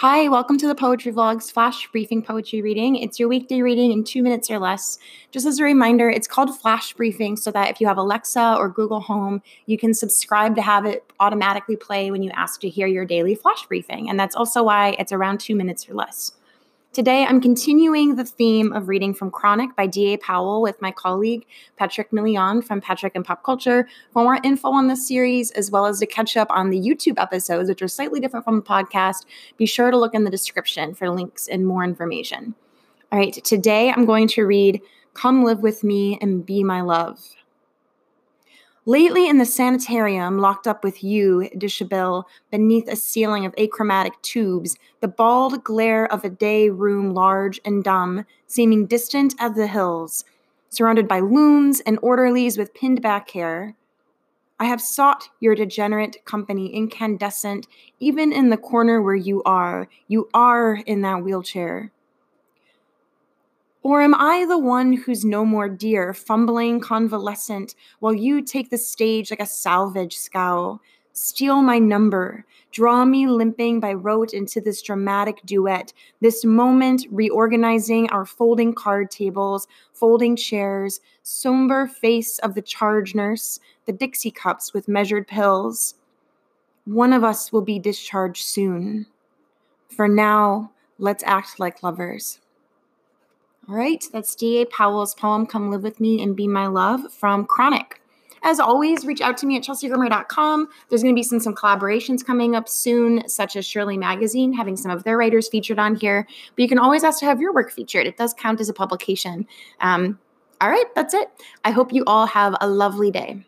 Hi, welcome to the Poetry Vlogs Flash Briefing Poetry Reading. It's your weekday reading in two minutes or less. Just as a reminder, it's called Flash Briefing so that if you have Alexa or Google Home, you can subscribe to have it automatically play when you ask to hear your daily flash briefing. And that's also why it's around two minutes or less. Today, I'm continuing the theme of reading from Chronic by D.A. Powell with my colleague Patrick Millian from Patrick and Pop Culture. For more info on this series, as well as to catch up on the YouTube episodes, which are slightly different from the podcast, be sure to look in the description for links and more information. All right, today I'm going to read Come Live With Me and Be My Love Lately in the sanitarium, locked up with you, Dishabille, beneath a ceiling of achromatic tubes, the bald glare of a day room large and dumb, seeming distant as the hills, surrounded by loons and orderlies with pinned back hair. I have sought your degenerate company incandescent, even in the corner where you are. You are in that wheelchair. Or am I the one who's no more dear, fumbling convalescent, while you take the stage like a salvage scow? Steal my number, draw me limping by rote into this dramatic duet, this moment reorganizing our folding card tables, folding chairs, somber face of the charge nurse, the Dixie cups with measured pills. One of us will be discharged soon. For now, let's act like lovers. All right, that's D.A. Powell's poem, Come Live With Me and Be My Love from Chronic. As always, reach out to me at chelseagrimmer.com. There's going to be some, some collaborations coming up soon, such as Shirley Magazine, having some of their writers featured on here. But you can always ask to have your work featured. It does count as a publication. Um, all right, that's it. I hope you all have a lovely day.